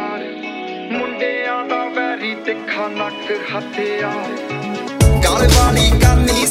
ਵਾਰ। ਮੁੰਡਿਆਂ ਦਾ ਵੈਰੀ ਤਿੱਖਾ ਨੱਕ ਹੱਥਿਆਰ ਗਲ ਵਾਲੀ ਕਾਨੀ